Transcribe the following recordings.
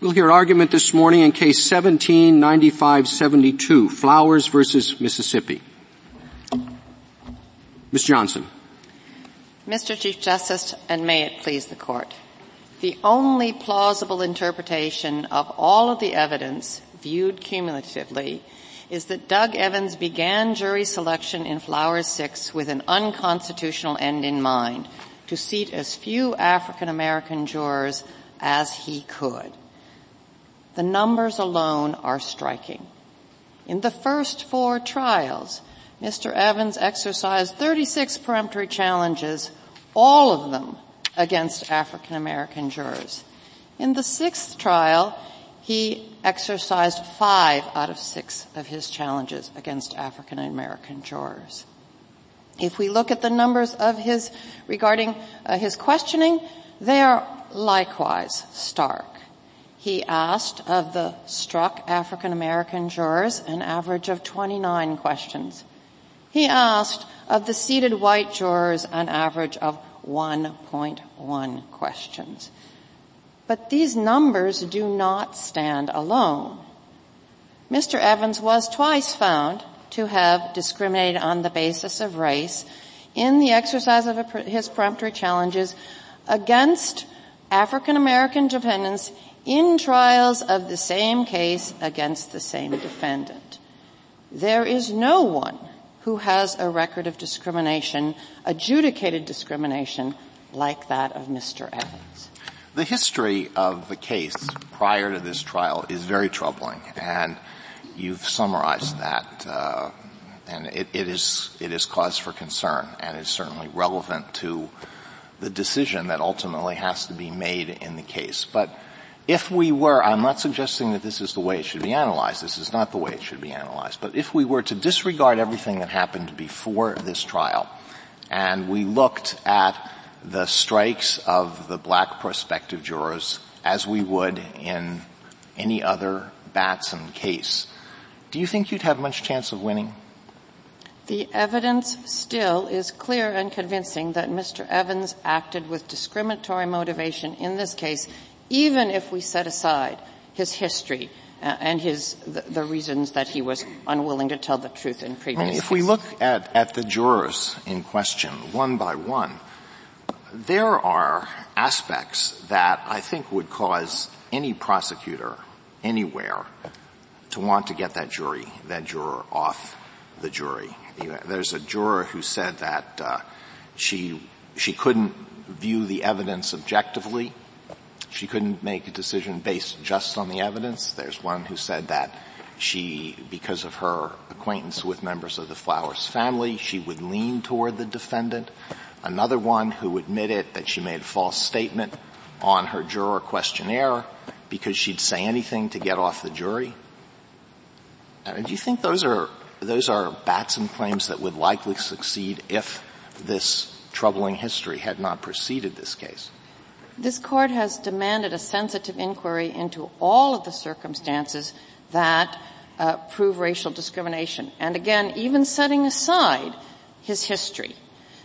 We'll hear argument this morning in case 179572, Flowers versus Mississippi. Ms. Johnson. Mr. Chief Justice, and may it please the court. The only plausible interpretation of all of the evidence viewed cumulatively is that Doug Evans began jury selection in Flowers 6 with an unconstitutional end in mind, to seat as few African American jurors as he could. The numbers alone are striking. In the first four trials, Mr. Evans exercised 36 peremptory challenges, all of them against African American jurors. In the sixth trial, he exercised five out of six of his challenges against African American jurors. If we look at the numbers of his regarding uh, his questioning, they are likewise stark. He asked of the struck African American jurors an average of 29 questions. He asked of the seated white jurors an average of 1.1 questions. But these numbers do not stand alone. Mr. Evans was twice found to have discriminated on the basis of race in the exercise of his peremptory challenges against African American defendants in trials of the same case against the same defendant. There is no one who has a record of discrimination, adjudicated discrimination, like that of Mr. Evans. The history of the case prior to this trial is very troubling, and you've summarized that, uh, and it, it is it is cause for concern, and is certainly relevant to the decision that ultimately has to be made in the case. But if we were, I'm not suggesting that this is the way it should be analyzed. This is not the way it should be analyzed. But if we were to disregard everything that happened before this trial, and we looked at the strikes of the black prospective jurors as we would in any other Batson case, do you think you'd have much chance of winning? The evidence still is clear and convincing that Mr. Evans acted with discriminatory motivation in this case even if we set aside his history uh, and his the, the, reasons that he was unwilling to tell the truth in previous. I mean, if we look at at the jurors in question one by one, there are aspects that I think would cause any prosecutor anywhere to want to get that jury that juror off the jury. There's a juror who said that uh, she she couldn't view the evidence objectively she couldn't make a decision based just on the evidence. There's one who said that she, because of her acquaintance with members of the Flowers family, she would lean toward the defendant. Another one who admitted that she made a false statement on her juror questionnaire because she'd say anything to get off the jury. Uh, do you think those are those are Batson claims that would likely succeed if this troubling history had not preceded this case? This court has demanded a sensitive inquiry into all of the circumstances that uh, prove racial discrimination. And again, even setting aside his history,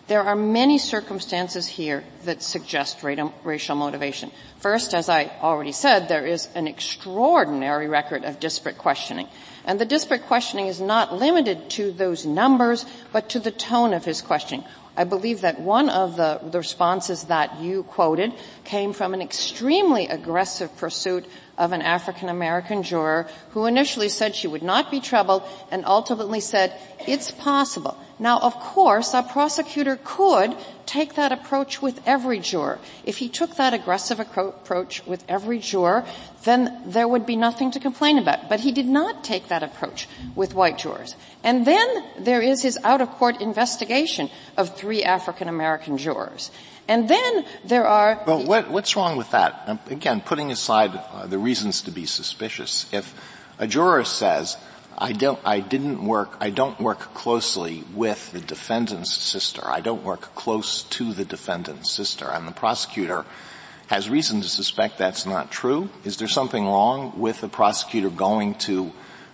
there are many circumstances here that suggest racial motivation. First, as I already said, there is an extraordinary record of disparate questioning. And the disparate questioning is not limited to those numbers, but to the tone of his questioning. I believe that one of the, the responses that you quoted came from an extremely aggressive pursuit of an African American juror who initially said she would not be troubled and ultimately said, it's possible. Now, of course, a prosecutor could take that approach with every juror. If he took that aggressive approach with every juror, then there would be nothing to complain about. But he did not take that approach with white jurors. And then there is his out-of-court investigation of three African American jurors. And then there are. Well, what, what's wrong with that? Again, putting aside uh, the reasons to be suspicious, if a juror says, I don't, I didn't work, I don't work closely with the defendant's sister. I don't work close to the defendant's sister. And the prosecutor has reason to suspect that's not true. Is there something wrong with the prosecutor going to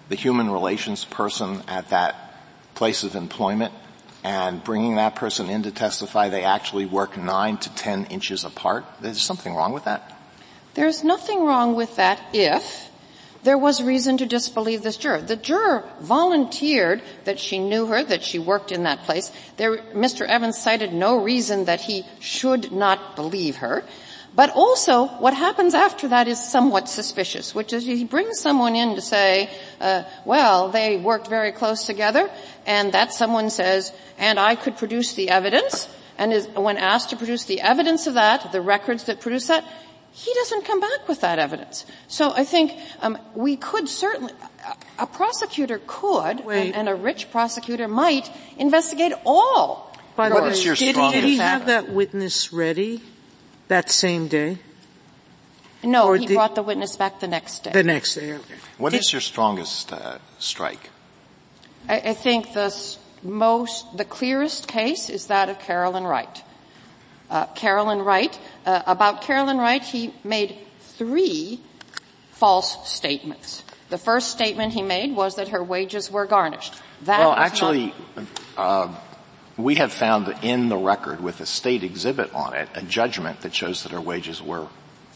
the human relations person at that place of employment and bringing that person in to testify they actually work nine to ten inches apart? There's something wrong with that? There's nothing wrong with that if there was reason to disbelieve this juror. The juror volunteered that she knew her, that she worked in that place. There, Mr. Evans cited no reason that he should not believe her. But also, what happens after that is somewhat suspicious, which is he brings someone in to say, uh, well, they worked very close together, and that someone says, and I could produce the evidence, and is, when asked to produce the evidence of that, the records that produce that, he doesn't come back with that evidence. So I think um, we could certainly, a, a prosecutor could, and, and, a rich prosecutor might investigate all. But what is your did, he, did he have that witness ready that same day? No, or he the, brought the witness back the next day. The next day, okay. What did, is your strongest uh, strike? I, I think the most, the clearest case is that of Carolyn Wright. Uh, Carolyn Wright, uh, about Carolyn Wright, he made three false statements. The first statement he made was that her wages were garnished. That well, actually, uh, we have found in the record with a state exhibit on it a judgment that shows that her wages were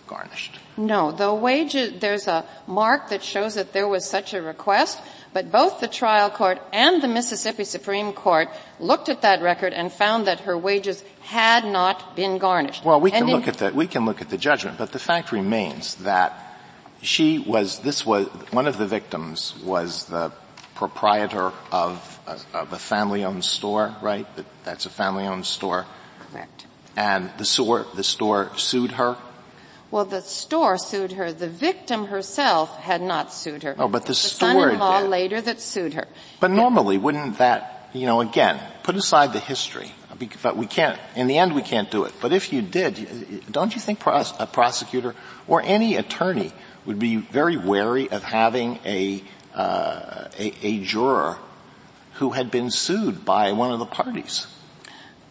garnished. No, the wages, there's a mark that shows that there was such a request, but both the trial court and the Mississippi Supreme Court looked at that record and found that her wages had not been garnished. Well, we can look at that, we can look at the judgment, but the fact remains that she was, this was, one of the victims was the proprietor of a, of a family-owned store, right? That's a family-owned store. Correct. And the store, the store sued her? Well, the store sued her. The victim herself had not sued her. Oh, but the, the store son-in-law did. later that sued her. But yeah. normally, wouldn't that, you know, again, put aside the history, but we can't, in the end we can't do it. But if you did, don't you think a prosecutor or any attorney would be very wary of having a, uh, a, a juror who had been sued by one of the parties?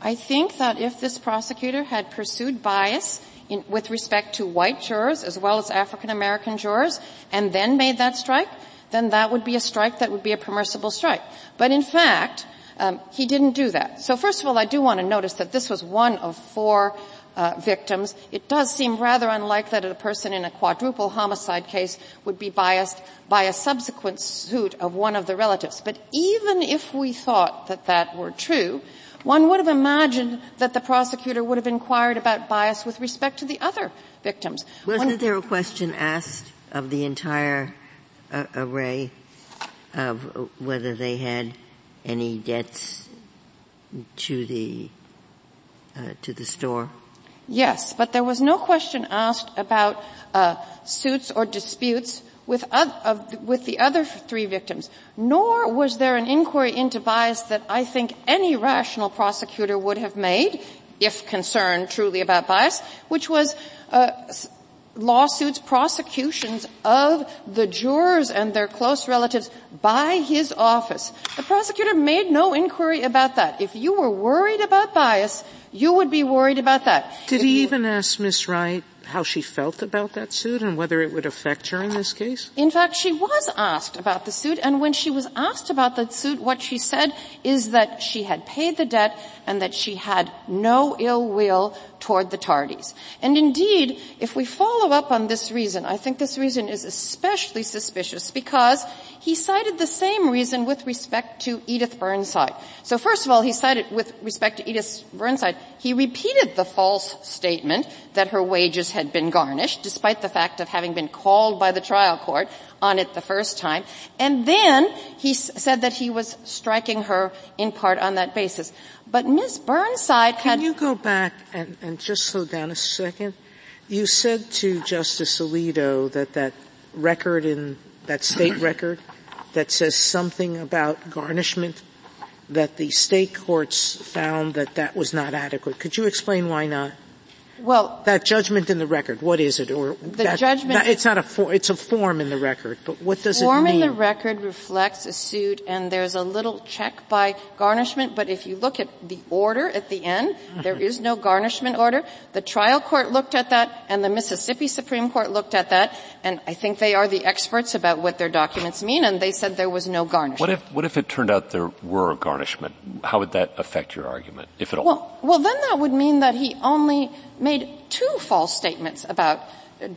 I think that if this prosecutor had pursued bias in, with respect to white jurors as well as African American jurors and then made that strike, then that would be a strike that would be a permissible strike. But in fact, um, he didn't do that. So first of all, I do want to notice that this was one of four uh, victims, it does seem rather unlikely that a person in a quadruple homicide case would be biased by a subsequent suit of one of the relatives. But even if we thought that that were true, one would have imagined that the prosecutor would have inquired about bias with respect to the other victims. Wasn't when, there a question asked of the entire uh, array of whether they had any debts to the uh, to the store? Yes, but there was no question asked about uh, suits or disputes with, with the other three victims, nor was there an inquiry into bias that I think any rational prosecutor would have made, if concerned truly about bias, which was uh, lawsuits, prosecutions of the jurors and their close relatives by his office. The prosecutor made no inquiry about that. If you were worried about bias, you would be worried about that. Did if he you, even ask Miss Wright how she felt about that suit and whether it would affect her in this case? In fact, she was asked about the suit, and when she was asked about the suit, what she said is that she had paid the debt and that she had no ill will toward the Tardys. And indeed, if we follow up on this reason, I think this reason is especially suspicious because he cited the same reason with respect to Edith Burnside. So first of all, he cited with respect to Edith Burnside, he repeated the false statement that her wages had been garnished, despite the fact of having been called by the trial court on it the first time. And then he said that he was striking her in part on that basis. But Ms. Burnside Can you go back and, and just slow down a second? You said to Justice Alito that that record in, that state record that says something about garnishment, that the state courts found that that was not adequate. Could you explain why not? Well, that judgment in the record, what is it? Or the that, judgment. That, it's not a form. It's a form in the record. But what does it mean? Form in the record reflects a suit, and there's a little check by garnishment. But if you look at the order at the end, mm-hmm. there is no garnishment order. The trial court looked at that, and the Mississippi Supreme Court looked at that, and I think they are the experts about what their documents mean, and they said there was no garnishment. What if what if it turned out there were a garnishment? How would that affect your argument, if at all? Well, well, then that would mean that he only made two false statements about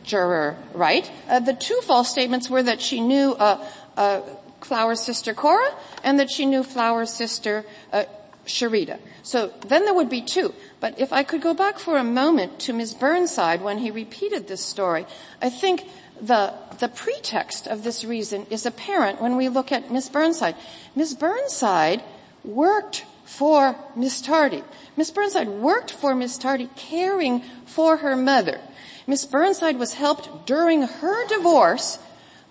juror Wright. Uh, the two false statements were that she knew uh, uh, Flower's sister Cora and that she knew Flower's sister uh, Sharita. So then there would be two. But if I could go back for a moment to Ms. Burnside when he repeated this story, I think the, the pretext of this reason is apparent when we look at Ms. Burnside. Ms. Burnside worked for Miss Tardy. Miss Burnside worked for Miss Tardy caring for her mother. Miss Burnside was helped during her divorce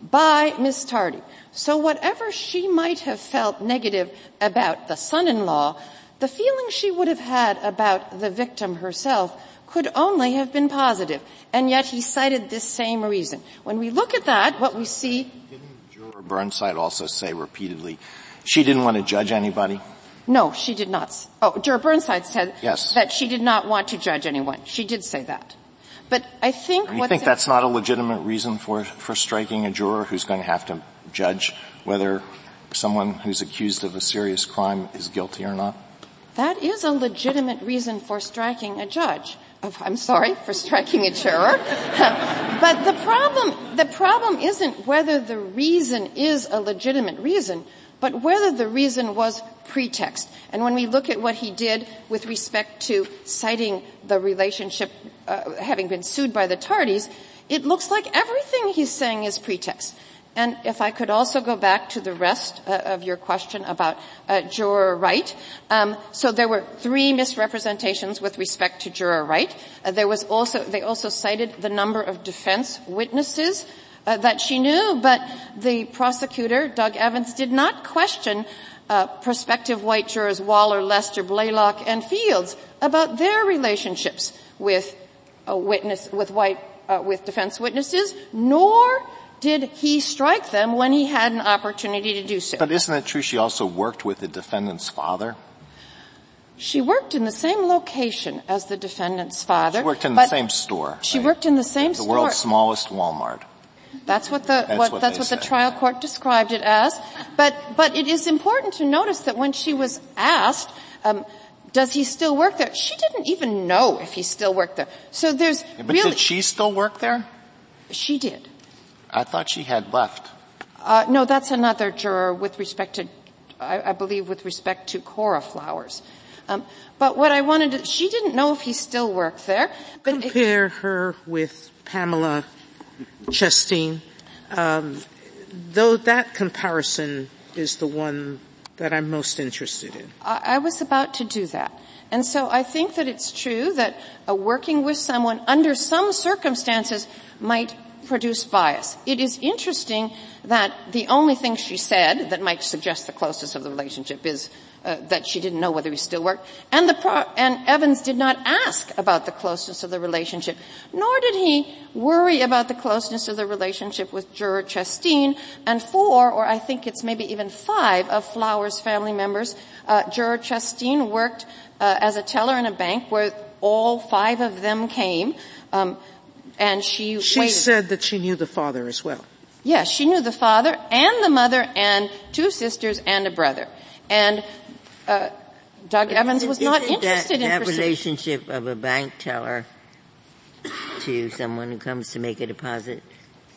by Miss Tardy. So whatever she might have felt negative about the son-in-law, the feeling she would have had about the victim herself could only have been positive. And yet he cited this same reason. When we look at that, what we see... Didn't Juror Burnside also say repeatedly she didn't want to judge anybody? No, she did not. Oh, Juror Burnside said yes. that she did not want to judge anyone. She did say that. But I think you think that's not a legitimate reason for, for striking a juror who's going to have to judge whether someone who's accused of a serious crime is guilty or not? That is a legitimate reason for striking a judge. I'm sorry, for striking a juror. but the problem, the problem isn't whether the reason is a legitimate reason, but whether the reason was pretext. And when we look at what he did with respect to citing the relationship uh, having been sued by the Tardys, it looks like everything he's saying is pretext. And if I could also go back to the rest uh, of your question about uh, juror Wright. Um, so there were three misrepresentations with respect to juror Wright. Uh, there was also they also cited the number of defense witnesses uh, that she knew, but the prosecutor, Doug Evans, did not question uh, prospective white jurors Waller, Lester, Blaylock, and Fields about their relationships with a witness, with white, uh, with defense witnesses, nor did he strike them when he had an opportunity to do so. But isn't it true she also worked with the defendant's father? She worked in the same location as the defendant's father. She worked in the same store. She right? worked in the same the store. The world's smallest Walmart. That's what the that's what, what, that's what the trial court described it as. But but it is important to notice that when she was asked, um, does he still work there? She didn't even know if he still worked there. So there's yeah, but really, did she still work there? She did. I thought she had left. Uh, no, that's another juror with respect to, I, I believe, with respect to Cora Flowers. Um, but what I wanted to, she didn't know if he still worked there. But Compare it, her with Pamela Chasteen. Um, though that comparison is the one that I'm most interested in. I, I was about to do that. And so I think that it's true that uh, working with someone under some circumstances might produce bias. It is interesting that the only thing she said that might suggest the closeness of the relationship is uh, that she didn't know whether he still worked, and the pro- and Evans did not ask about the closeness of the relationship, nor did he worry about the closeness of the relationship with juror Chasteen and four, or I think it's maybe even five of Flowers' family members. Uh, juror Chasteen worked uh, as a teller in a bank where all five of them came. Um, and she She waited. said that she knew the father as well. Yes, she knew the father and the mother and two sisters and a brother. And Uh, Doug Evans was not interested in that relationship of a bank teller to someone who comes to make a deposit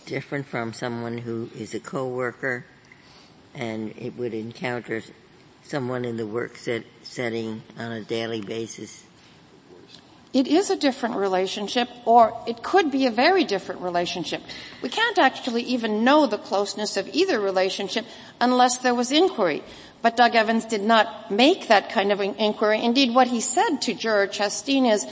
different from someone who is a coworker? And it would encounter someone in the work set, setting on a daily basis it is a different relationship or it could be a very different relationship. We can't actually even know the closeness of either relationship unless there was inquiry. But Doug Evans did not make that kind of inquiry. Indeed, what he said to juror Chasteen is,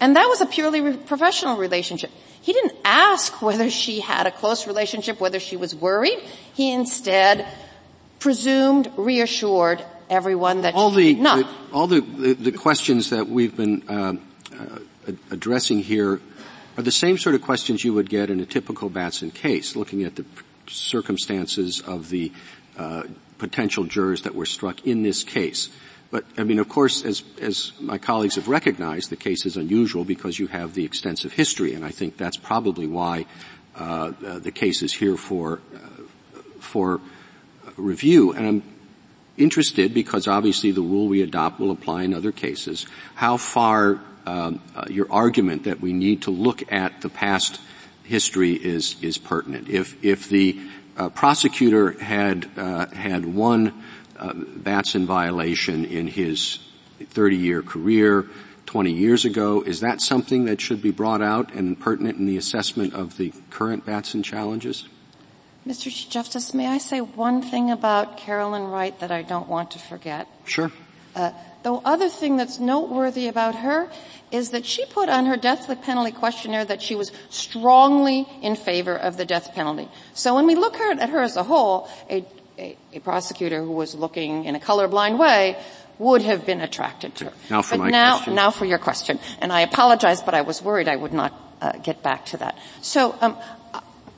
and that was a purely re- professional relationship. He didn't ask whether she had a close relationship, whether she was worried. He instead presumed, reassured everyone that all the, the, all the, the, the, questions that we've been uh, addressing here are the same sort of questions you would get in a typical Batson case, looking at the circumstances of the uh, potential jurors that were struck in this case. But I mean, of course, as as my colleagues have recognized, the case is unusual because you have the extensive history, and I think that's probably why uh, uh, the case is here for uh, for review. And I'm interested because obviously the rule we adopt will apply in other cases. How far uh, your argument that we need to look at the past history is, is pertinent. If, if the uh, prosecutor had, uh, had one uh, Batson violation in his 30 year career 20 years ago, is that something that should be brought out and pertinent in the assessment of the current Batson challenges? Mr. Chief Justice, may I say one thing about Carolyn Wright that I don't want to forget? Sure. Uh, the other thing that's noteworthy about her is that she put on her death penalty questionnaire that she was strongly in favor of the death penalty. So when we look at her as a whole, a, a, a prosecutor who was looking in a colorblind way would have been attracted to her. Now for but my now, question. Now for your question. And I apologize, but I was worried I would not uh, get back to that. So um,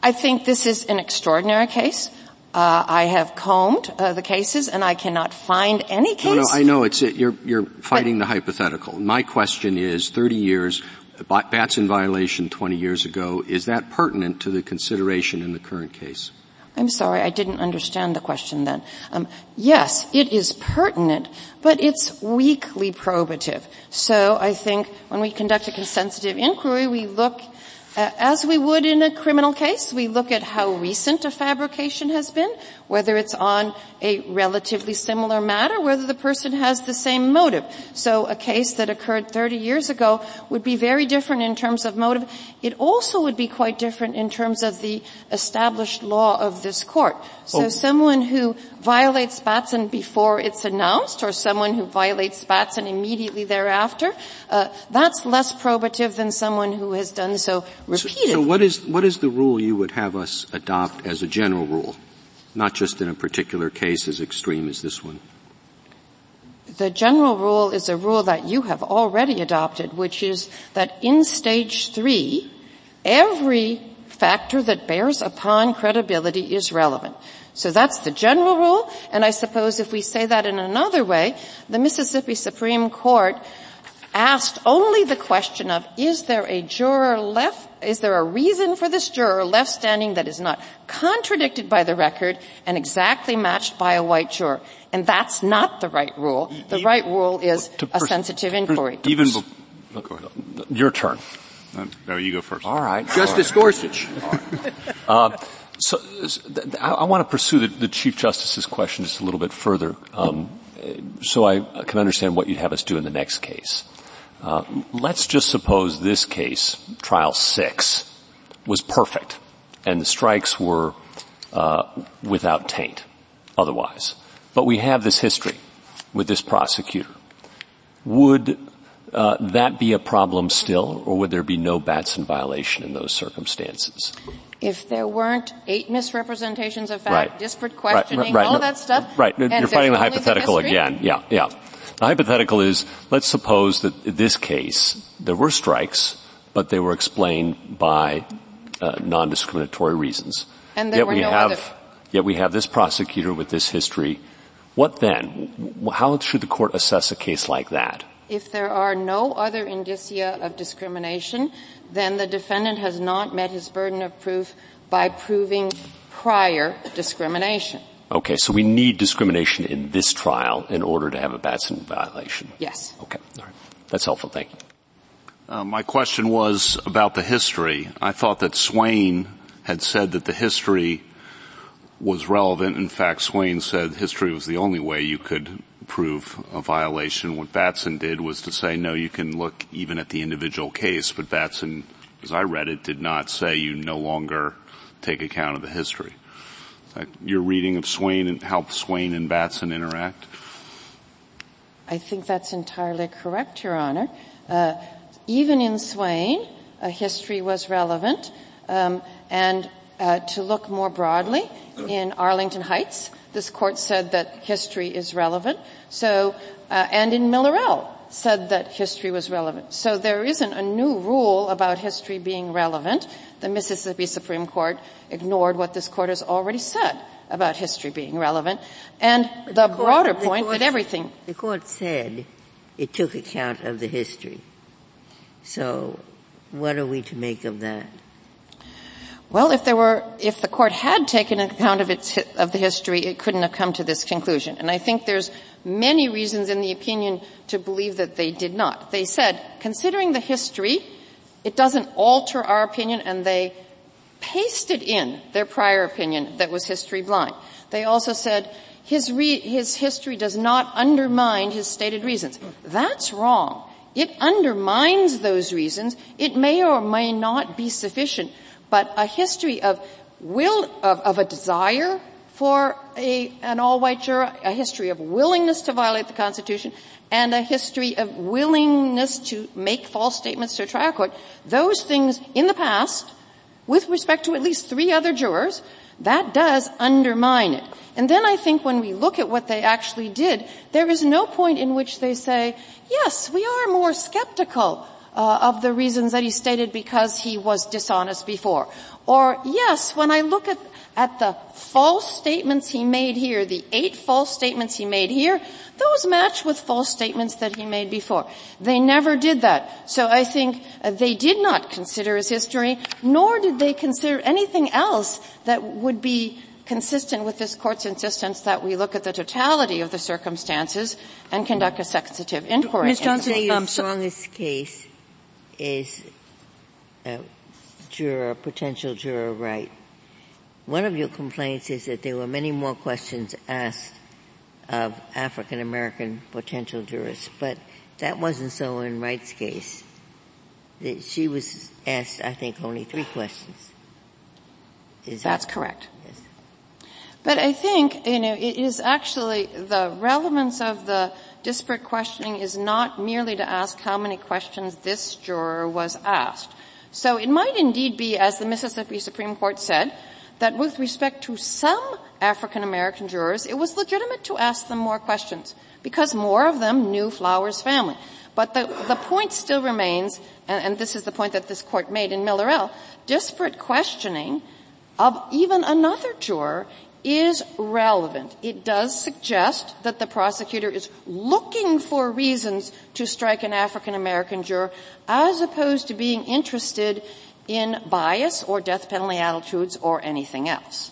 I think this is an extraordinary case. Uh, I have combed uh, the cases, and I cannot find any case. No, no, I know it's it. You're you're fighting but, the hypothetical. My question is: 30 years, Batson violation 20 years ago. Is that pertinent to the consideration in the current case? I'm sorry, I didn't understand the question then. Um, yes, it is pertinent, but it's weakly probative. So I think when we conduct a consensus inquiry, we look uh, as we would in a criminal case, we look at how recent a fabrication has been, whether it's on a relatively similar matter, whether the person has the same motive. So a case that occurred 30 years ago would be very different in terms of motive. It also would be quite different in terms of the established law of this court. So oh. someone who violates Batson before it's announced, or someone who violates Batson immediately thereafter, uh, that's less probative than someone who has done so repeatedly. So, so what is what is the rule you would have us adopt as a general rule, not just in a particular case as extreme as this one? The general rule is a rule that you have already adopted, which is that in stage three, every factor that bears upon credibility is relevant. So that's the general rule, and I suppose if we say that in another way, the Mississippi Supreme Court asked only the question of, is there a juror left, is there a reason for this juror left standing that is not contradicted by the record and exactly matched by a white juror? And that's not the right rule. The right rule is a sensitive inquiry. Even, your turn. Uh, no, you go first. All right. Justice All right. Gorsuch. Uh, so, I, I, want to pursue the, the, Chief Justice's question just a little bit further, um, so I can understand what you'd have us do in the next case. Uh, let's just suppose this case, trial six, was perfect, and the strikes were uh, without taint, otherwise. But we have this history with this prosecutor. Would uh, that be a problem still, or would there be no Batson violation in those circumstances? If there weren't eight misrepresentations of fact, right. disparate questioning, right, right, all that stuff. Right, you're fighting the hypothetical the again. Yeah, yeah. The hypothetical is, let's suppose that in this case, there were strikes, but they were explained by uh, non-discriminatory reasons. And there yet were we no have, other. Yet we have this prosecutor with this history. What then? How should the court assess a case like that? If there are no other indicia of discrimination, then the defendant has not met his burden of proof by proving prior discrimination. Okay, so we need discrimination in this trial in order to have a Batson violation. Yes. Okay, all right. That's helpful. Thank you. Uh, my question was about the history. I thought that Swain had said that the history was relevant. In fact, Swain said history was the only way you could prove a violation. What Batson did was to say, no, you can look even at the individual case, but Batson, as I read it, did not say you no longer take account of the history. Your reading of Swain and how Swain and Batson interact? I think that's entirely correct, Your Honor. Uh, even in Swain, history was relevant, um, and uh, to look more broadly, in Arlington Heights, this court said that history is relevant. So, uh, and in Miller-El said that history was relevant. So there isn't a new rule about history being relevant. The Mississippi Supreme Court ignored what this court has already said about history being relevant. And the, the court, broader point court, that everything. The court said it took account of the history. So what are we to make of that? Well, if there were, if the court had taken account of its, of the history, it couldn't have come to this conclusion. And I think there's many reasons in the opinion to believe that they did not. They said, considering the history, it doesn't alter our opinion and they pasted in their prior opinion that was history blind. They also said his, re- his history does not undermine his stated reasons. That's wrong. It undermines those reasons. It may or may not be sufficient, but a history of will, of, of a desire for a, an all-white juror, a history of willingness to violate the Constitution, and a history of willingness to make false statements to a trial court. Those things in the past, with respect to at least three other jurors, that does undermine it. And then I think when we look at what they actually did, there is no point in which they say, yes, we are more skeptical uh, of the reasons that he stated because he was dishonest before. Or yes, when I look at, at the false statements he made here, the eight false statements he made here, those match with false statements that he made before. They never did that. So I think uh, they did not consider his history, nor did they consider anything else that would be consistent with this court's insistence that we look at the totality of the circumstances and conduct a sensitive inquiry. Ms. Johnson, your um, strongest case is a juror, potential juror Wright. One of your complaints is that there were many more questions asked of African American potential jurors, but that wasn't so in Wright's case. That she was asked, I think, only three questions. Is That's that, correct. Yes. But I think, you know, it is actually the relevance of the disparate questioning is not merely to ask how many questions this juror was asked. So it might indeed be, as the Mississippi Supreme Court said, that with respect to some African American jurors, it was legitimate to ask them more questions because more of them knew Flowers' family. But the, the point still remains, and, and this is the point that this court made in Miller-El, disparate questioning of even another juror is relevant. It does suggest that the prosecutor is looking for reasons to strike an African American juror as opposed to being interested in bias or death penalty attitudes or anything else.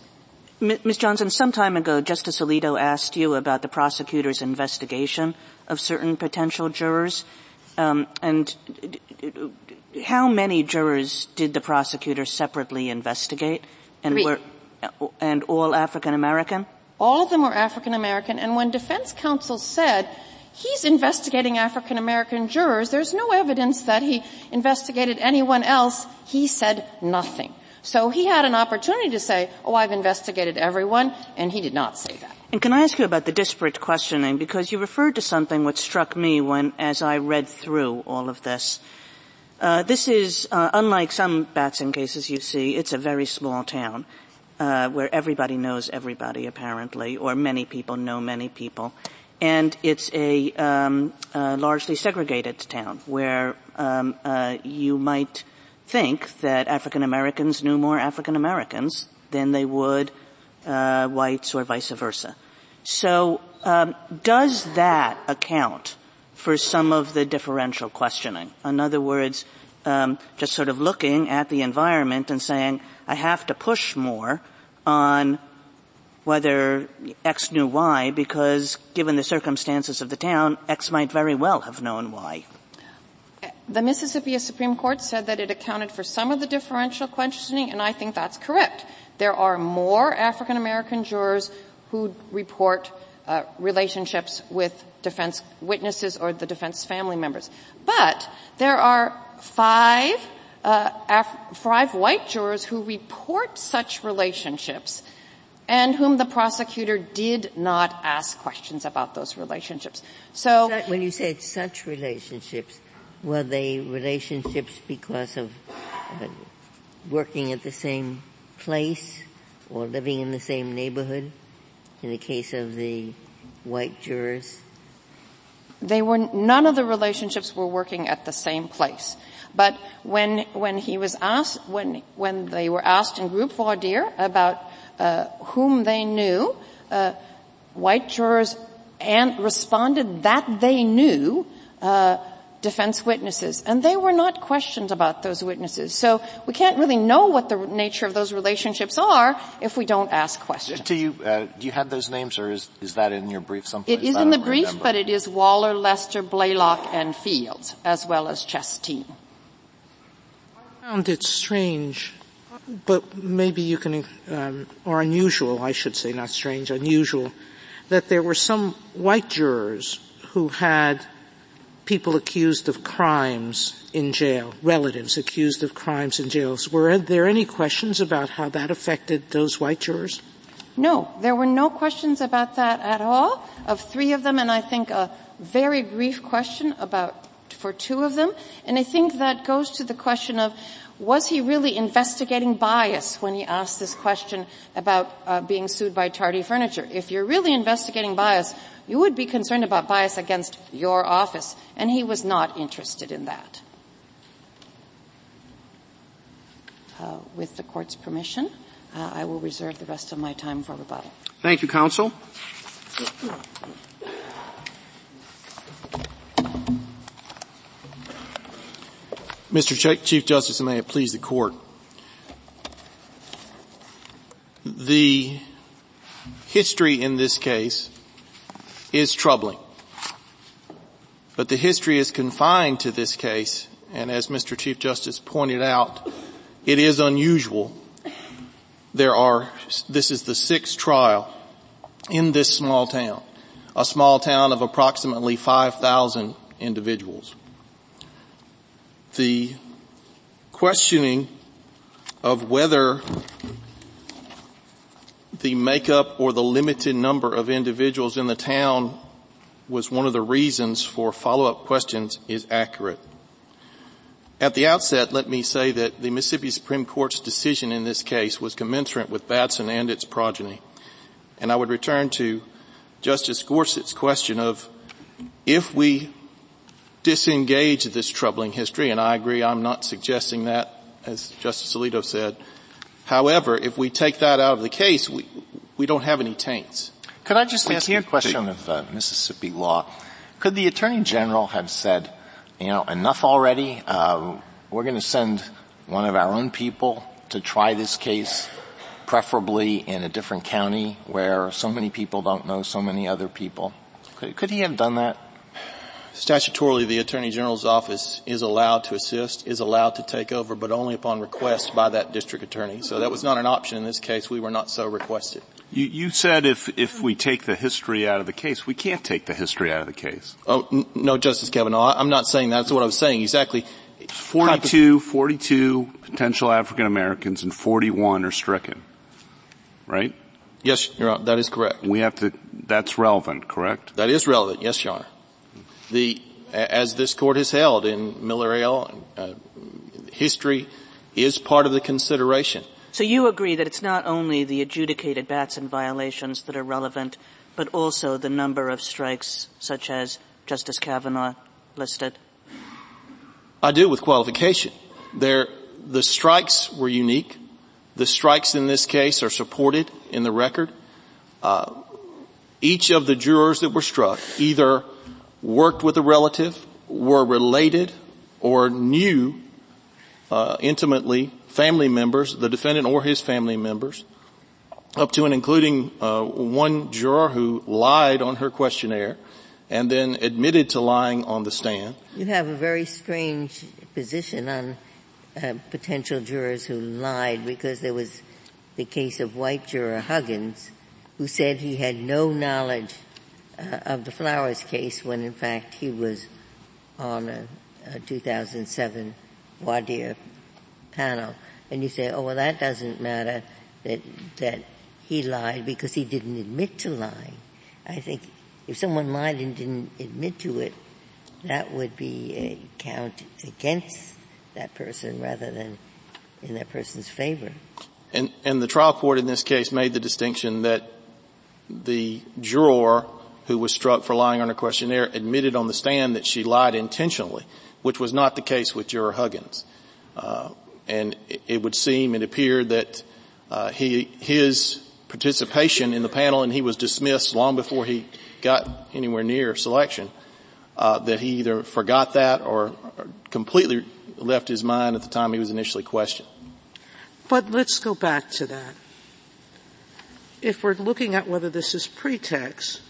Ms. Johnson, some time ago, Justice Alito asked you about the prosecutor's investigation of certain potential jurors. Um, and how many jurors did the prosecutor separately investigate? And Three. were and all African American? All of them were African American, and when defense counsel said he's investigating African American jurors, there's no evidence that he investigated anyone else, he said nothing. So he had an opportunity to say, oh, I've investigated everyone, and he did not say that. And can I ask you about the disparate questioning? Because you referred to something which struck me when, as I read through all of this. Uh, this is, uh, unlike some Batson cases you see, it's a very small town uh, where everybody knows everybody apparently, or many people know many people. And it's a um, largely segregated town where um, uh, you might think that African Americans knew more African Americans than they would uh, whites or vice versa. So, um, does that account for some of the differential questioning? In other words, um, just sort of looking at the environment and saying, I have to push more on whether X knew Y because given the circumstances of the town, X might very well have known Y. The Mississippi Supreme Court said that it accounted for some of the differential questioning, and I think that's correct. There are more African American jurors who report uh, relationships with defense witnesses or the defense family members. But there are five uh, Af- five white jurors who report such relationships and whom the prosecutor did not ask questions about those relationships. So when you said such relationships, were they relationships because of uh, working at the same place or living in the same neighborhood? In the case of the white jurors, they were none of the relationships were working at the same place. But when when he was asked when when they were asked in group voir dire about uh, whom they knew, uh, white jurors and responded that they knew uh, defense witnesses, and they were not questioned about those witnesses. So we can't really know what the nature of those relationships are if we don't ask questions. Do you uh, do you have those names, or is is that in your brief someplace? It is in the brief, remember. but it is Waller, Lester, Blaylock, and Fields, as well as Chasteen found it strange but maybe you can, um, or unusual, I should say, not strange, unusual, that there were some white jurors who had people accused of crimes in jail, relatives accused of crimes in jails. Were there any questions about how that affected those white jurors? No, there were no questions about that at all of three of them, and I think a very brief question about for two of them. And I think that goes to the question of was he really investigating bias when he asked this question about uh, being sued by Tardy Furniture? If you're really investigating bias, you would be concerned about bias against your office, and he was not interested in that. Uh, with the court's permission, uh, I will reserve the rest of my time for rebuttal. Thank you, counsel. Mr. Chief Justice, and may it please the court. The history in this case is troubling. But the history is confined to this case, and as Mr. Chief Justice pointed out, it is unusual. There are, this is the sixth trial in this small town, a small town of approximately 5,000 individuals the questioning of whether the makeup or the limited number of individuals in the town was one of the reasons for follow-up questions is accurate. At the outset, let me say that the Mississippi Supreme Court's decision in this case was commensurate with Batson and its progeny. And I would return to Justice Gorsuch's question of if we disengage this troubling history, and I agree, I'm not suggesting that, as Justice Alito said. However, if we take that out of the case, we, we don't have any taints. Could I just we ask a question of uh, Mississippi law? Could the Attorney General have said, you know, enough already, uh, we're going to send one of our own people to try this case, preferably in a different county where so many people don't know so many other people? Could, could he have done that? Statutorily, the Attorney General's office is allowed to assist, is allowed to take over, but only upon request by that district attorney. So that was not an option in this case. We were not so requested. You, you said if, if we take the history out of the case, we can't take the history out of the case. Oh, n- no, Justice Kavanaugh. I'm not saying that. That's what I was saying. Exactly. 42, 42 potential African Americans and 41 are stricken. Right? Yes, Your Honor. That is correct. We have to, that's relevant, correct? That is relevant. Yes, Your Honor the, as this court has held in Miller-El, uh, history is part of the consideration. So you agree that it's not only the adjudicated Batson violations that are relevant, but also the number of strikes such as Justice Kavanaugh listed? I do with qualification. There, the strikes were unique. The strikes in this case are supported in the record. Uh, each of the jurors that were struck either worked with a relative, were related, or knew uh, intimately family members, the defendant or his family members, up to and including uh, one juror who lied on her questionnaire and then admitted to lying on the stand. You have a very strange position on uh, potential jurors who lied because there was the case of white juror Huggins who said he had no knowledge Uh, of the Flowers case when in fact he was on a, a 2007 voir dire panel. And you say, oh well that doesn't matter that, that he lied because he didn't admit to lying. I think if someone lied and didn't admit to it, that would be a count against that person rather than in that person's favor. And, and the trial court in this case made the distinction that the juror who was struck for lying on her questionnaire admitted on the stand that she lied intentionally, which was not the case with Juror Huggins. Uh, and it, it, would seem, it appeared that uh, he, his participation in the panel, and he was dismissed long before he got anywhere near selection, uh, that he either forgot that or, or completely left his mind at the time he was initially questioned. But let's go back to that. If we're looking at whether this is pretext,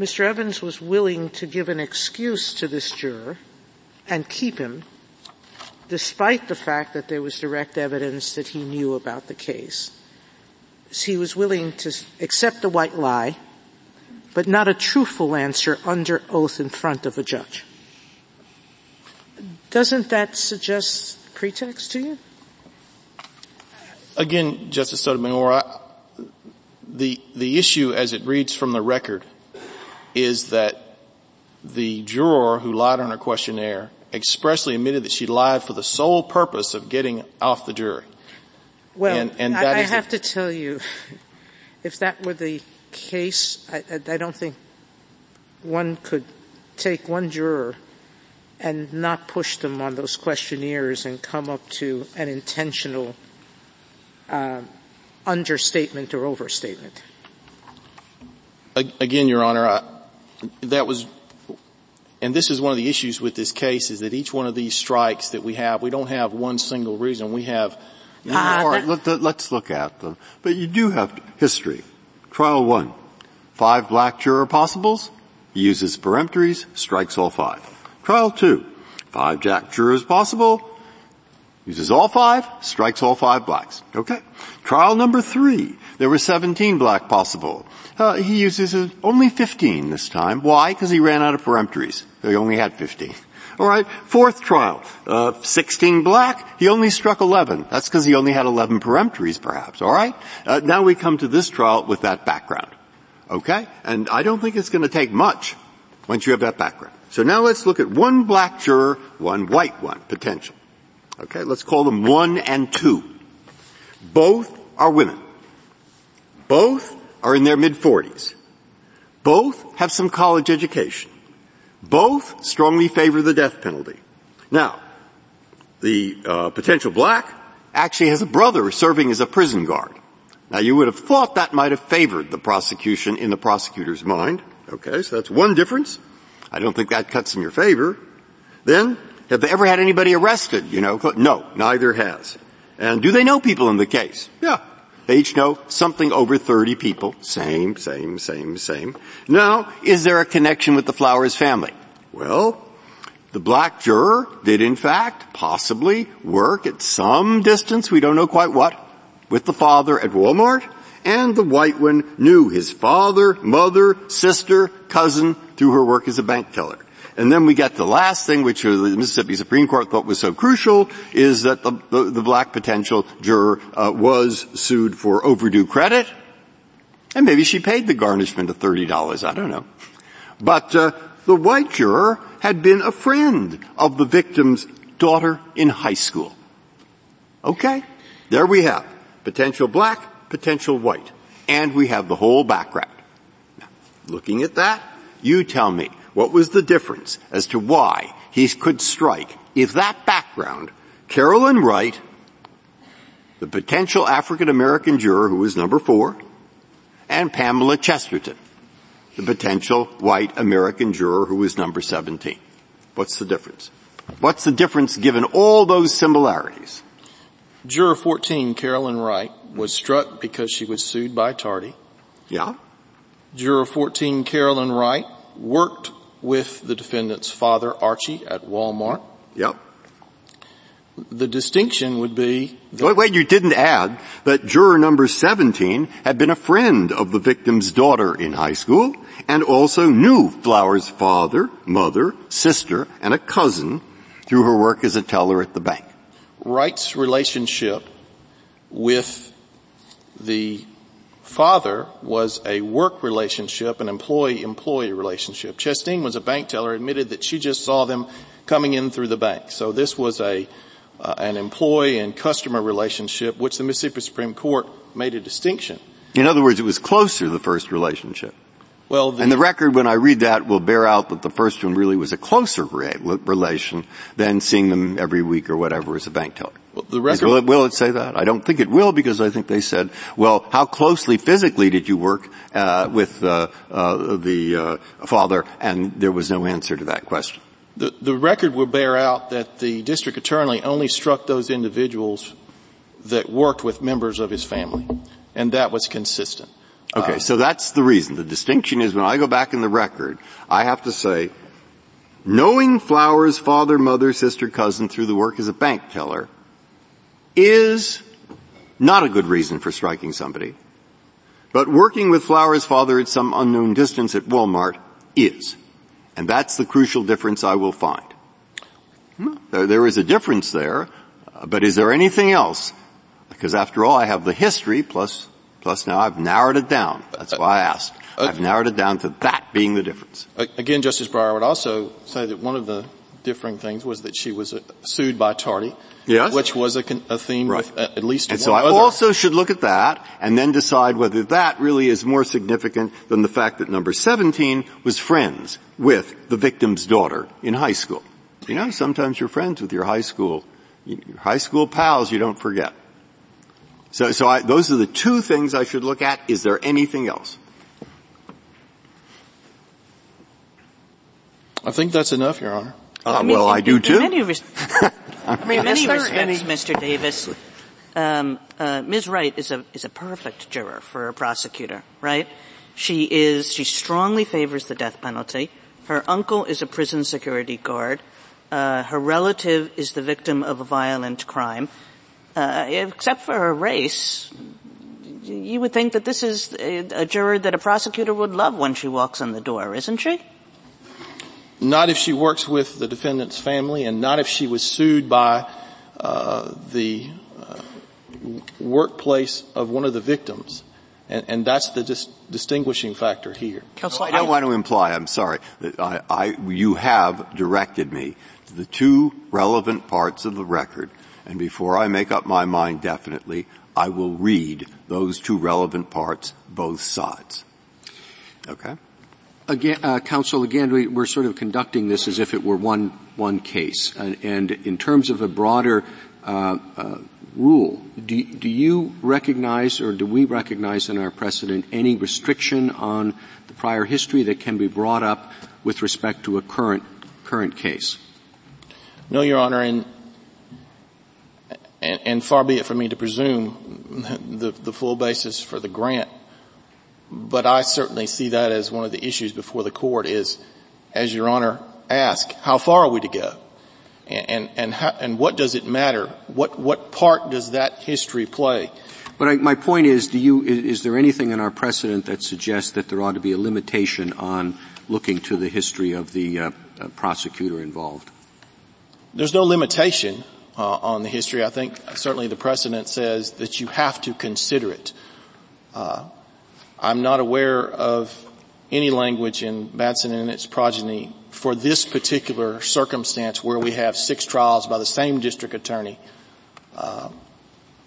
Mr. Evans was willing to give an excuse to this juror and keep him despite the fact that there was direct evidence that he knew about the case, he was willing to accept a white lie, but not a truthful answer under oath in front of a judge. Doesn't that suggest pretext to you? Again, Justice Sotomayor, the, the issue as it reads from the record is that the juror who lied on her questionnaire expressly admitted that she lied for the sole purpose of getting off the jury. Well, and, and I, I have to tell you, if that were the case, I, I don't think one could take one juror and not push them on those questionnaires and come up to an intentional uh, understatement or overstatement. Again, Your Honor, I, that was, and this is one of the issues with this case is that each one of these strikes that we have, we don't have one single reason. We have. Uh, all right, let, let's look at them. But you do have history. Trial one. Five black juror possibles. He uses peremptories, strikes all five. Trial two. Five jack jurors possible. Uses all five, strikes all five blacks. Okay. Trial number three. There were 17 black possible. Uh, he uses only 15 this time. Why? Because he ran out of peremptories. He only had 15. All right. Fourth trial. Uh, 16 black. He only struck 11. That's because he only had 11 peremptories, perhaps. All right. Uh, now we come to this trial with that background. Okay. And I don't think it's going to take much once you have that background. So now let's look at one black juror, one white one, potential. Okay, let's call them one and two. Both are women. Both are in their mid forties. Both have some college education. Both strongly favor the death penalty. Now, the uh, potential black actually has a brother serving as a prison guard. Now you would have thought that might have favored the prosecution in the prosecutor's mind. Okay, so that's one difference. I don't think that cuts in your favor. Then have they ever had anybody arrested? You know, no, neither has. And do they know people in the case? Yeah. They each know something over 30 people. Same, same, same, same. Now, is there a connection with the Flowers family? Well, the black juror did in fact possibly work at some distance, we don't know quite what, with the father at Walmart, and the white one knew his father, mother, sister, cousin through her work as a bank teller. And then we get the last thing, which the Mississippi Supreme Court thought was so crucial, is that the, the, the black potential juror uh, was sued for overdue credit, and maybe she paid the garnishment of thirty dollars. I don't know, but uh, the white juror had been a friend of the victim's daughter in high school. Okay, there we have potential black, potential white, and we have the whole background. Now, looking at that, you tell me what was the difference as to why he could strike if that background, Carolyn Wright, the potential African American juror who was number four, and Pamela Chesterton, the potential white American juror who was number 17. What's the difference? What's the difference given all those similarities? Juror 14, Carolyn Wright, was struck because she was sued by Tardy. Yeah. Juror 14, Carolyn Wright, worked with the defendant's father, Archie, at Walmart. Yep. The distinction would be... Wait, wait, you didn't add that juror number 17 had been a friend of the victim's daughter in high school and also knew Flower's father, mother, sister, and a cousin through her work as a teller at the bank. Wright's relationship with the father was a work relationship, an employee-employee relationship. Chesteen was a bank teller, admitted that she just saw them coming in through the bank. So this was a uh, an employee and customer relationship, which the Mississippi Supreme Court made a distinction. In other words, it was closer the first relationship. Well, the, and the record, when I read that, will bear out that the first one really was a closer re- relation than seeing them every week or whatever as a bank teller. Well, the record, will it, will it say that? I don't think it will because I think they said, well, how closely physically did you work uh, with uh, uh, the uh, father? And there was no answer to that question. The, the record will bear out that the district attorney only struck those individuals that worked with members of his family, and that was consistent. Okay, uh, so that's the reason. The distinction is when I go back in the record, I have to say, knowing Flowers' father, mother, sister, cousin through the work as a bank teller is not a good reason for striking somebody. But working with Flowers' father at some unknown distance at Walmart is. And that's the crucial difference I will find. There, there is a difference there, but is there anything else? Because after all, I have the history plus, plus now I've narrowed it down. That's why I asked. Uh, I've narrowed it down to that being the difference. Again, Justice Breyer I would also say that one of the differing things was that she was uh, sued by Tardy. Yes. Which was a, a theme right. with uh, at least And so I other. also should look at that and then decide whether that really is more significant than the fact that number 17 was friends with the victim's daughter in high school. You know, sometimes you're friends with your high school, your high school pals you don't forget. So, so I, those are the two things I should look at. Is there anything else? I think that's enough, Your Honor. Uh, well, I do too. In many, res- I mean, many respects, any... Mr. Davis, um, uh, Ms. Wright is a is a perfect juror for a prosecutor, right? She is she strongly favors the death penalty. Her uncle is a prison security guard. Uh, her relative is the victim of a violent crime. Uh, except for her race, you would think that this is a, a juror that a prosecutor would love when she walks in the door, isn't she? Not if she works with the defendant's family and not if she was sued by uh, the uh, workplace of one of the victims. And, and that's the dis- distinguishing factor here. Counsel, I don't want to imply, I'm sorry, that I, I, you have directed me to the two relevant parts of the record, and before I make up my mind definitely, I will read those two relevant parts, both sides. Okay? Again, uh, counsel, again, we, are sort of conducting this as if it were one one case, and, and in terms of a broader uh, uh, rule, do, do you recognize, or do we recognize in our precedent any restriction on the prior history that can be brought up with respect to a current current case? No, Your Honor, and and, and far be it from me to presume the, the full basis for the grant but I certainly see that as one of the issues before the court is, as Your Honor asked, how far are we to go? And, and, and, how, and what does it matter? What, what part does that history play? But I, my point is, do you, is, is, there anything in our precedent that suggests that there ought to be a limitation on looking to the history of the uh, uh, prosecutor involved? There's no limitation uh, on the history. I think certainly the precedent says that you have to consider it. I'm not aware of any language in Batson and its progeny for this particular circumstance where we have six trials by the same district attorney. Uh,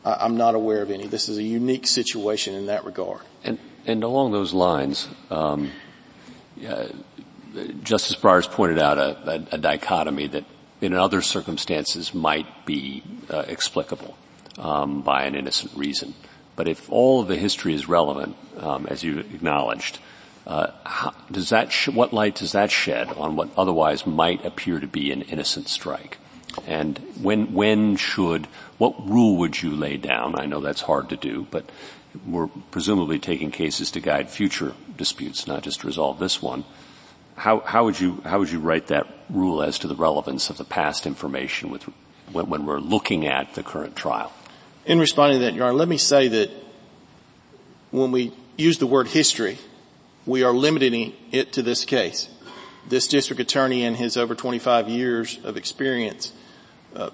I'm not aware of any. This is a unique situation in that regard. And, and along those lines, um, uh, Justice Breyer's pointed out a, a, a, dichotomy that in other circumstances might be uh, explicable um, by an innocent reason. But if all of the history is relevant, um, as you acknowledged, uh, how, does that sh- what light does that shed on what otherwise might appear to be an innocent strike? And when when should what rule would you lay down? I know that's hard to do, but we're presumably taking cases to guide future disputes, not just resolve this one. How, how would you how would you write that rule as to the relevance of the past information with when, when we're looking at the current trial? In responding to that, Your Honor, let me say that when we use the word history, we are limiting it to this case. This district attorney in his over 25 years of experience, uh,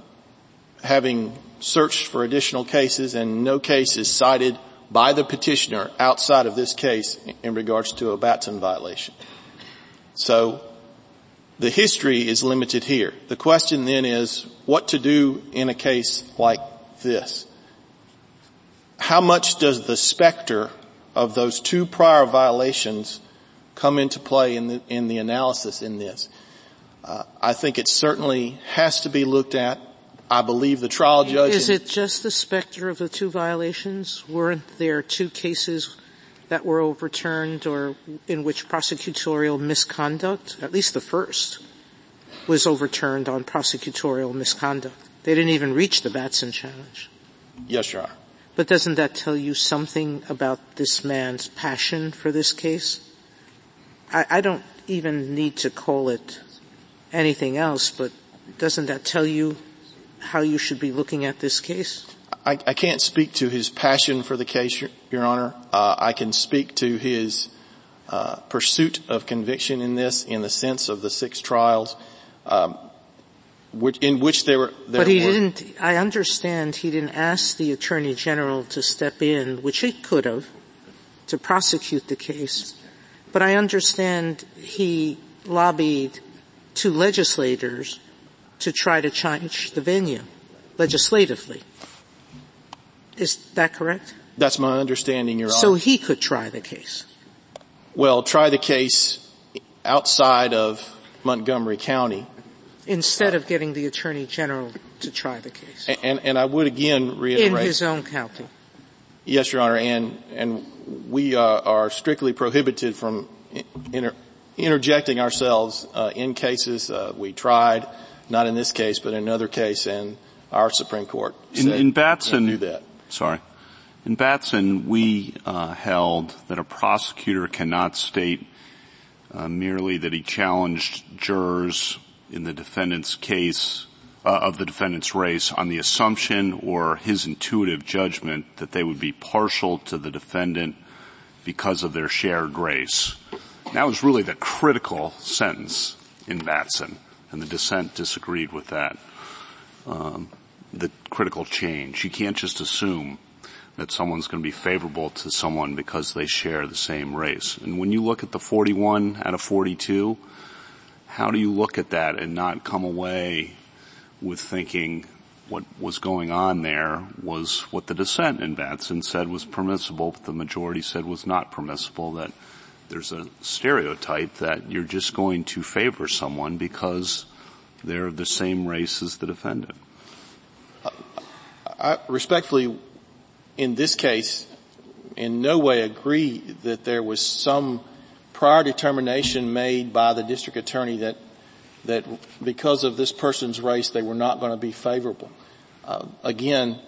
having searched for additional cases and no case is cited by the petitioner outside of this case in regards to a Batson violation. So the history is limited here. The question then is what to do in a case like this how much does the specter of those two prior violations come into play in the, in the analysis in this? Uh, I think it certainly has to be looked at. I believe the trial judge. Is it just the specter of the two violations? Weren't there two cases that were overturned or in which prosecutorial misconduct, at least the first, was overturned on prosecutorial misconduct? They didn't even reach the Batson challenge. Yes, Your Honor. But doesn't that tell you something about this man's passion for this case? I, I don't even need to call it anything else, but doesn't that tell you how you should be looking at this case? I, I can't speak to his passion for the case, Your, Your Honor. Uh, I can speak to his uh, pursuit of conviction in this, in the sense of the six trials, um, which, in which there were. There but he were, didn't. I understand he didn't ask the attorney general to step in, which he could have, to prosecute the case. But I understand he lobbied two legislators to try to change the venue legislatively. Is that correct? That's my understanding, Your Honor. So he could try the case. Well, try the case outside of Montgomery County. Instead of getting the Attorney General to try the case. And, and, and I would again reiterate. In his own county. Yes, Your Honor, and, and we uh, are strictly prohibited from inter- interjecting ourselves uh, in cases uh, we tried, not in this case, but in another case, and our Supreme Court in, in Batson, do that. Sorry. In Batson, we uh, held that a prosecutor cannot state uh, merely that he challenged jurors in the defendant's case uh, of the defendant's race on the assumption or his intuitive judgment that they would be partial to the defendant because of their shared race. That was really the critical sentence in Batson, and the dissent disagreed with that. Um, the critical change. You can't just assume that someone's going to be favorable to someone because they share the same race. And when you look at the 41 out of 42, how do you look at that and not come away with thinking what was going on there was what the dissent in Batson said was permissible, but the majority said was not permissible, that there's a stereotype that you're just going to favor someone because they're of the same race as the defendant. I respectfully, in this case, in no way agree that there was some prior determination made by the district attorney that that because of this person's race they were not going to be favorable. Uh, again,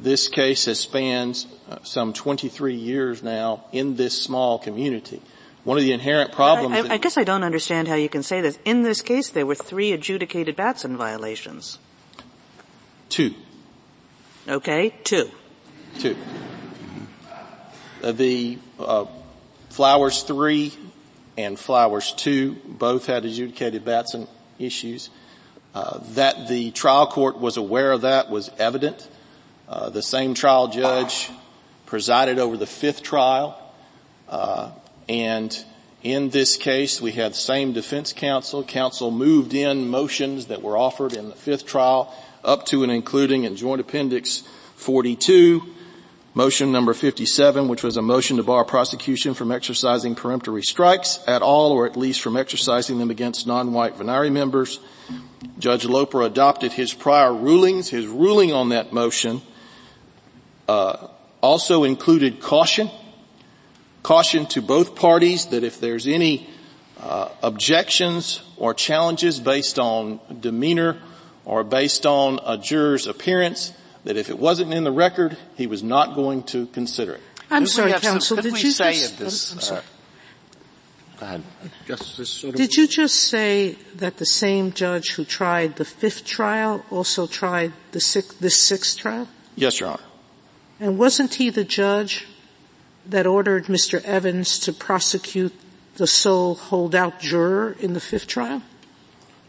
this case has spanned uh, some 23 years now in this small community. One of the inherent problems. I, I, I guess I don't understand how you can say this. In this case, there were three adjudicated Batson violations. Two. Okay, two. Two. Uh, the uh, Flowers 3 and Flowers 2 both had adjudicated Batson issues. Uh, that the trial court was aware of that was evident. Uh, the same trial judge presided over the fifth trial, uh, and in this case, we had the same defense counsel. Counsel moved in motions that were offered in the fifth trial up to and including in Joint Appendix 42, motion number 57, which was a motion to bar prosecution from exercising peremptory strikes at all or at least from exercising them against non-white venire members. Judge Loper adopted his prior rulings. His ruling on that motion uh, also included caution, caution to both parties that if there's any uh, objections or challenges based on demeanor or based on a juror's appearance, that if it wasn't in the record, he was not going to consider it. I'm sorry, counsel. Some, did you say just, this, I'm sorry. Uh, go ahead. Justice Did you just say that the same judge who tried the fifth trial also tried the sixth, this sixth trial? Yes, Your Honor. And wasn't he the judge that ordered Mr. Evans to prosecute the sole holdout juror in the fifth trial?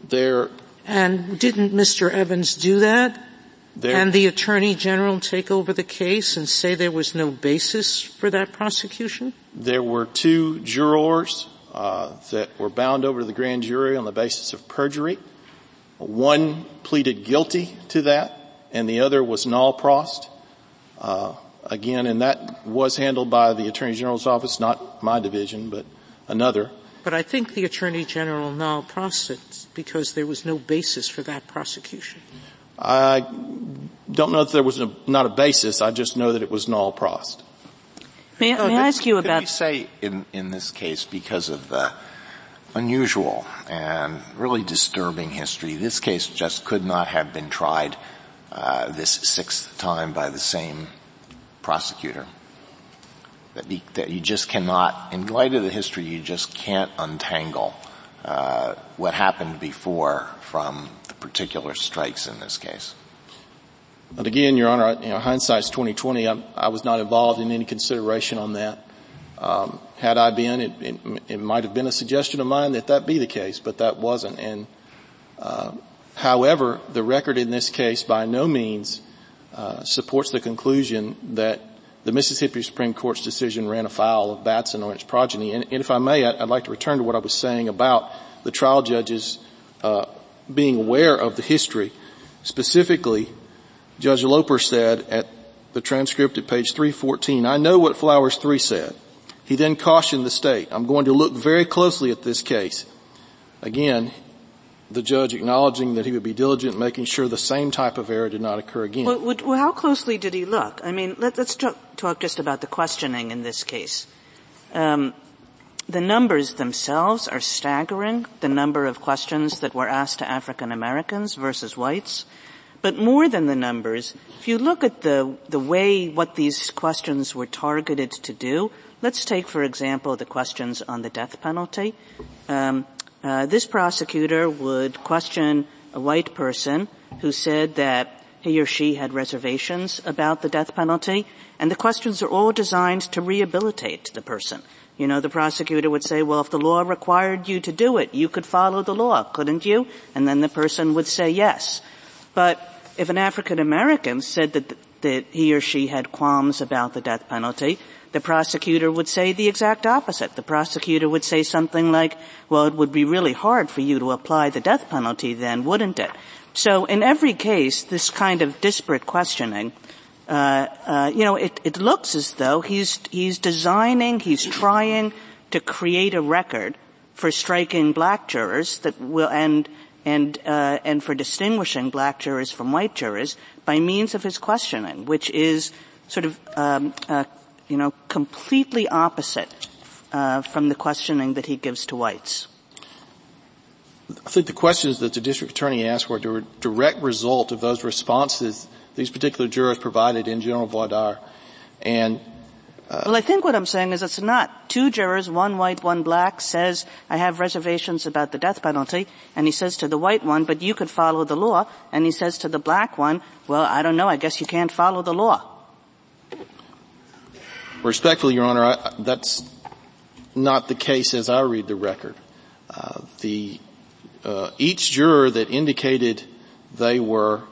There. And didn't Mr. Evans do that? There, and the Attorney General take over the case and say there was no basis for that prosecution? There were two jurors uh, that were bound over to the grand jury on the basis of perjury. One pleaded guilty to that, and the other was nolle prossed. Uh, again, and that was handled by the Attorney General's office, not my division, but another. But I think the Attorney General nolle prossed because there was no basis for that prosecution. I don't know if there was a, not a basis. I just know that it was nolle prossed. May, I, may I ask you could about? Could say in in this case because of the unusual and really disturbing history, this case just could not have been tried uh, this sixth time by the same prosecutor. That, be, that you just cannot, in light of the history, you just can't untangle uh, what happened before from the particular strikes in this case? But again, Your Honor, you know, hindsight's 2020. I, I, was not involved in any consideration on that. Um, had I been, it, it, it, might have been a suggestion of mine that that be the case, but that wasn't. And uh, however, the record in this case by no means uh, supports the conclusion that the Mississippi Supreme Court's decision ran afoul of Batson or its progeny. And, and if I may, I'd, I'd, like to return to what I was saying about the trial judges uh, being aware of the history. Specifically, Judge Loper said at the transcript at page 314, I know what Flowers 3 said. He then cautioned the state, I'm going to look very closely at this case. Again, the judge acknowledging that he would be diligent, making sure the same type of error did not occur again. Well, well how closely did he look? I mean, let, us talk, talk, just about the questioning in this case. Um, the numbers themselves are staggering, the number of questions that were asked to African Americans versus whites. But more than the numbers, if you look at the, the way what these questions were targeted to do, let's take, for example, the questions on the death penalty. Um, uh, this prosecutor would question a white person who said that he or she had reservations about the death penalty, and the questions are all designed to rehabilitate the person. You know, the prosecutor would say, well, if the law required you to do it, you could follow the law, couldn't you? And then the person would say yes. But if an African American said that, that he or she had qualms about the death penalty, the prosecutor would say the exact opposite. The prosecutor would say something like, well, it would be really hard for you to apply the death penalty then, wouldn't it? So in every case, this kind of disparate questioning, uh, uh, you know, it, it looks as though he's, he's designing, he's trying to create a record for striking black jurors that will, and, and, uh, and for distinguishing black jurors from white jurors by means of his questioning, which is sort of um, uh, you know, completely opposite uh, from the questioning that he gives to whites? I think the questions that the district attorney asked were a direct result of those responses these particular jurors provided in general voir dire. And uh, well, I think what I'm saying is it's not. Two jurors, one white, one black, says, I have reservations about the death penalty, and he says to the white one, but you could follow the law, and he says to the black one, well, I don't know, I guess you can't follow the law. Respectfully, Your Honor, I, that's not the case as I read the record. Uh, the uh, each juror that indicated they were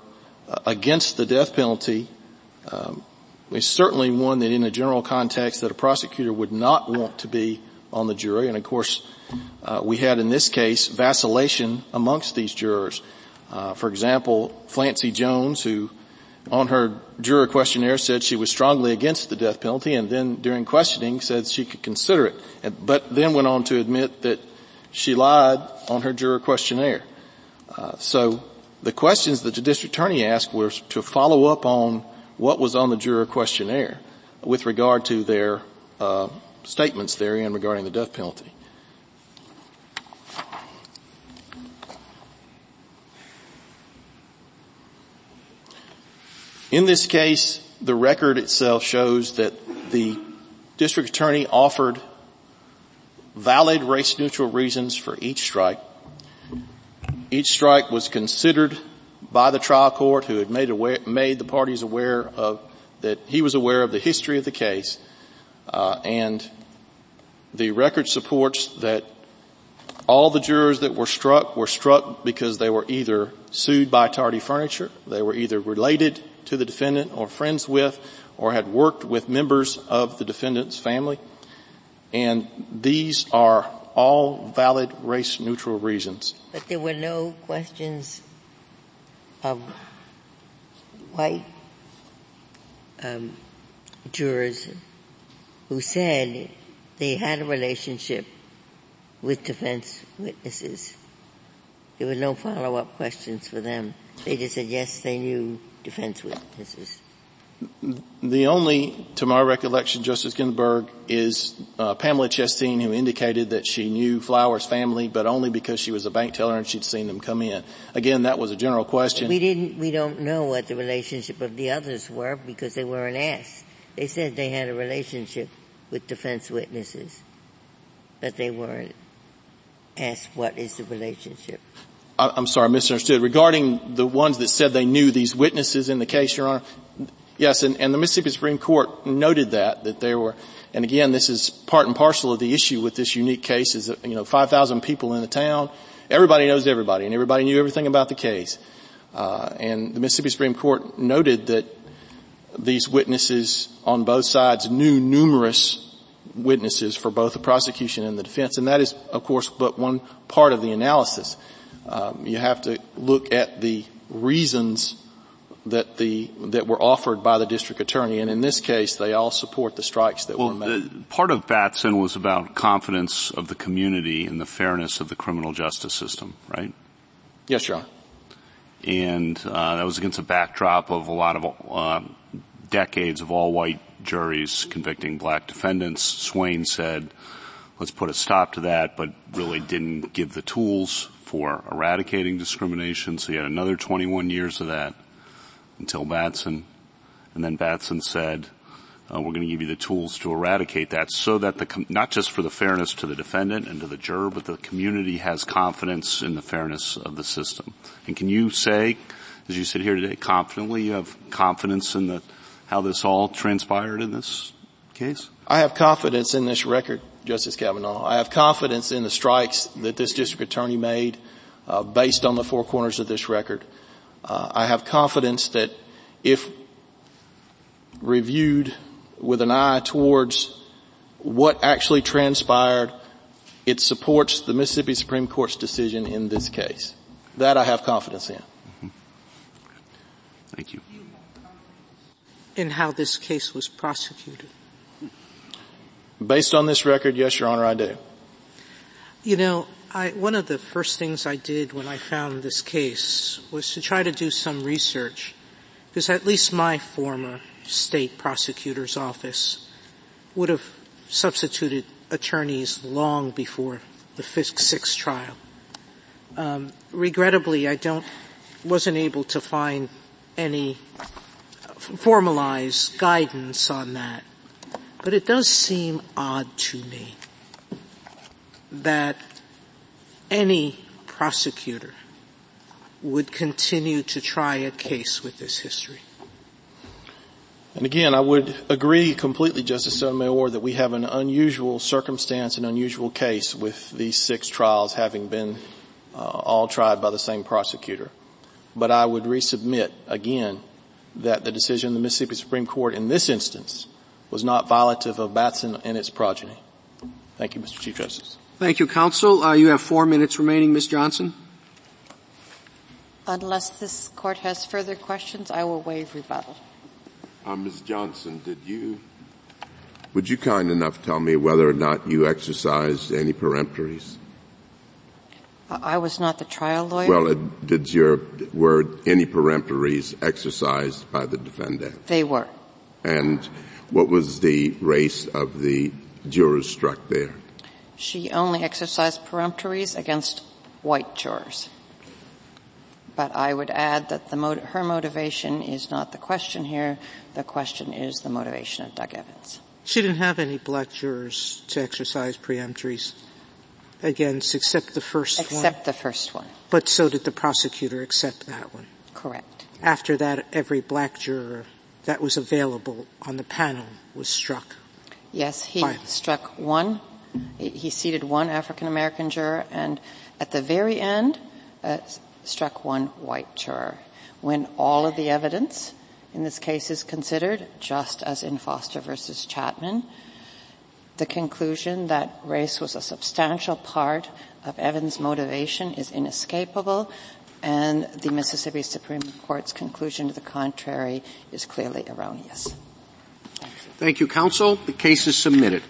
against the death penalty um, is certainly one that, in a general context, that a prosecutor would not want to be on the jury. And of course, uh, we had in this case vacillation amongst these jurors. Uh, for example, Flancie Jones, who on her juror questionnaire said she was strongly against the death penalty and then during questioning said she could consider it, but then went on to admit that she lied on her juror questionnaire. Uh, so the questions that the district attorney asked were to follow up on what was on the juror questionnaire with regard to their uh, statements therein regarding the death penalty. In this case, the record itself shows that the district attorney offered valid race neutral reasons for each strike. Each strike was considered by the trial court who had made, aware, made the parties aware of that he was aware of the history of the case uh, and the record supports that all the jurors that were struck were struck because they were either sued by tardy furniture, they were either related to the defendant or friends with or had worked with members of the defendant's family. And these are all valid race neutral reasons. But there were no questions of white um, jurors who said they had a relationship with defense witnesses. There were no follow-up questions for them. They just said yes, they knew defense witnesses? The only, to my recollection, Justice Ginsburg, is uh, Pamela Chesteen, who indicated that she knew Flowers' family, but only because she was a bank teller and she'd seen them come in. Again, that was a general question. We didn't. We don't know what the relationship of the others were because they weren't asked. They said they had a relationship with defense witnesses, but they weren't asked what is the relationship. I'm sorry, I misunderstood. Regarding the ones that said they knew these witnesses in the case, Your Honor, yes, and, and the Mississippi Supreme Court noted that, that there were, and again, this is part and parcel of the issue with this unique case is that, you know, 5,000 people in the town, everybody knows everybody, and everybody knew everything about the case. Uh, and the Mississippi Supreme Court noted that these witnesses on both sides knew numerous witnesses for both the prosecution and the defense, and that is, of course, but one part of the analysis. Um, you have to look at the reasons that the that were offered by the district attorney, and in this case, they all support the strikes that well, were made. The, part of Batson was about confidence of the community in the fairness of the criminal justice system, right? Yes, Your Honor. And uh, that was against a backdrop of a lot of uh, decades of all-white juries convicting black defendants. Swain said, "Let's put a stop to that," but really didn't give the tools for eradicating discrimination. So you had another 21 years of that until Batson. And then Batson said, uh, we're going to give you the tools to eradicate that so that the, com- not just for the fairness to the defendant and to the juror, but the community has confidence in the fairness of the system. And can you say, as you sit here today, confidently you have confidence in the, how this all transpired in this case? I have confidence in this record. Justice Kavanaugh. I have confidence in the strikes that this district attorney made uh, based on the four corners of this record. Uh, I have confidence that if reviewed with an eye towards what actually transpired, it supports the Mississippi Supreme Court's decision in this case. That I have confidence in. Mm-hmm. Thank you. In how this case was prosecuted. Based on this record, yes, Your Honor, I do. You know, I, one of the first things I did when I found this case was to try to do some research, because at least my former state prosecutor's office would have substituted attorneys long before the fifth, sixth trial. Um, regrettably, I don't wasn't able to find any formalized guidance on that. But it does seem odd to me that any prosecutor would continue to try a case with this history. And again, I would agree completely, Justice Sotomayor, that we have an unusual circumstance, an unusual case with these six trials having been uh, all tried by the same prosecutor. But I would resubmit again that the decision of the Mississippi Supreme Court in this instance was not violative of Batson and its progeny. Thank you, Mr. Chief Justice. Thank you, counsel. Uh, you have four minutes remaining, Ms. Johnson. Unless this court has further questions, I will waive rebuttal. Uh, Ms. Johnson, did you, would you kind enough tell me whether or not you exercised any peremptories? I was not the trial lawyer. Well, uh, did your, were any peremptories exercised by the defendant? They were. And what was the race of the jurors struck there? She only exercised peremptories against white jurors. But I would add that the, her motivation is not the question here. The question is the motivation of Doug Evans. She didn't have any black jurors to exercise peremptories against except the first except one. Except the first one. But so did the prosecutor accept that one. Correct. After that, every black juror that was available on the panel was struck. Yes, he struck one. He seated one African American juror, and at the very end, uh, struck one white juror. When all of the evidence in this case is considered, just as in Foster versus Chatman, the conclusion that race was a substantial part of Evans' motivation is inescapable, and the Mississippi Supreme Court's conclusion to the contrary is clearly erroneous. Thank you, counsel. The case is submitted.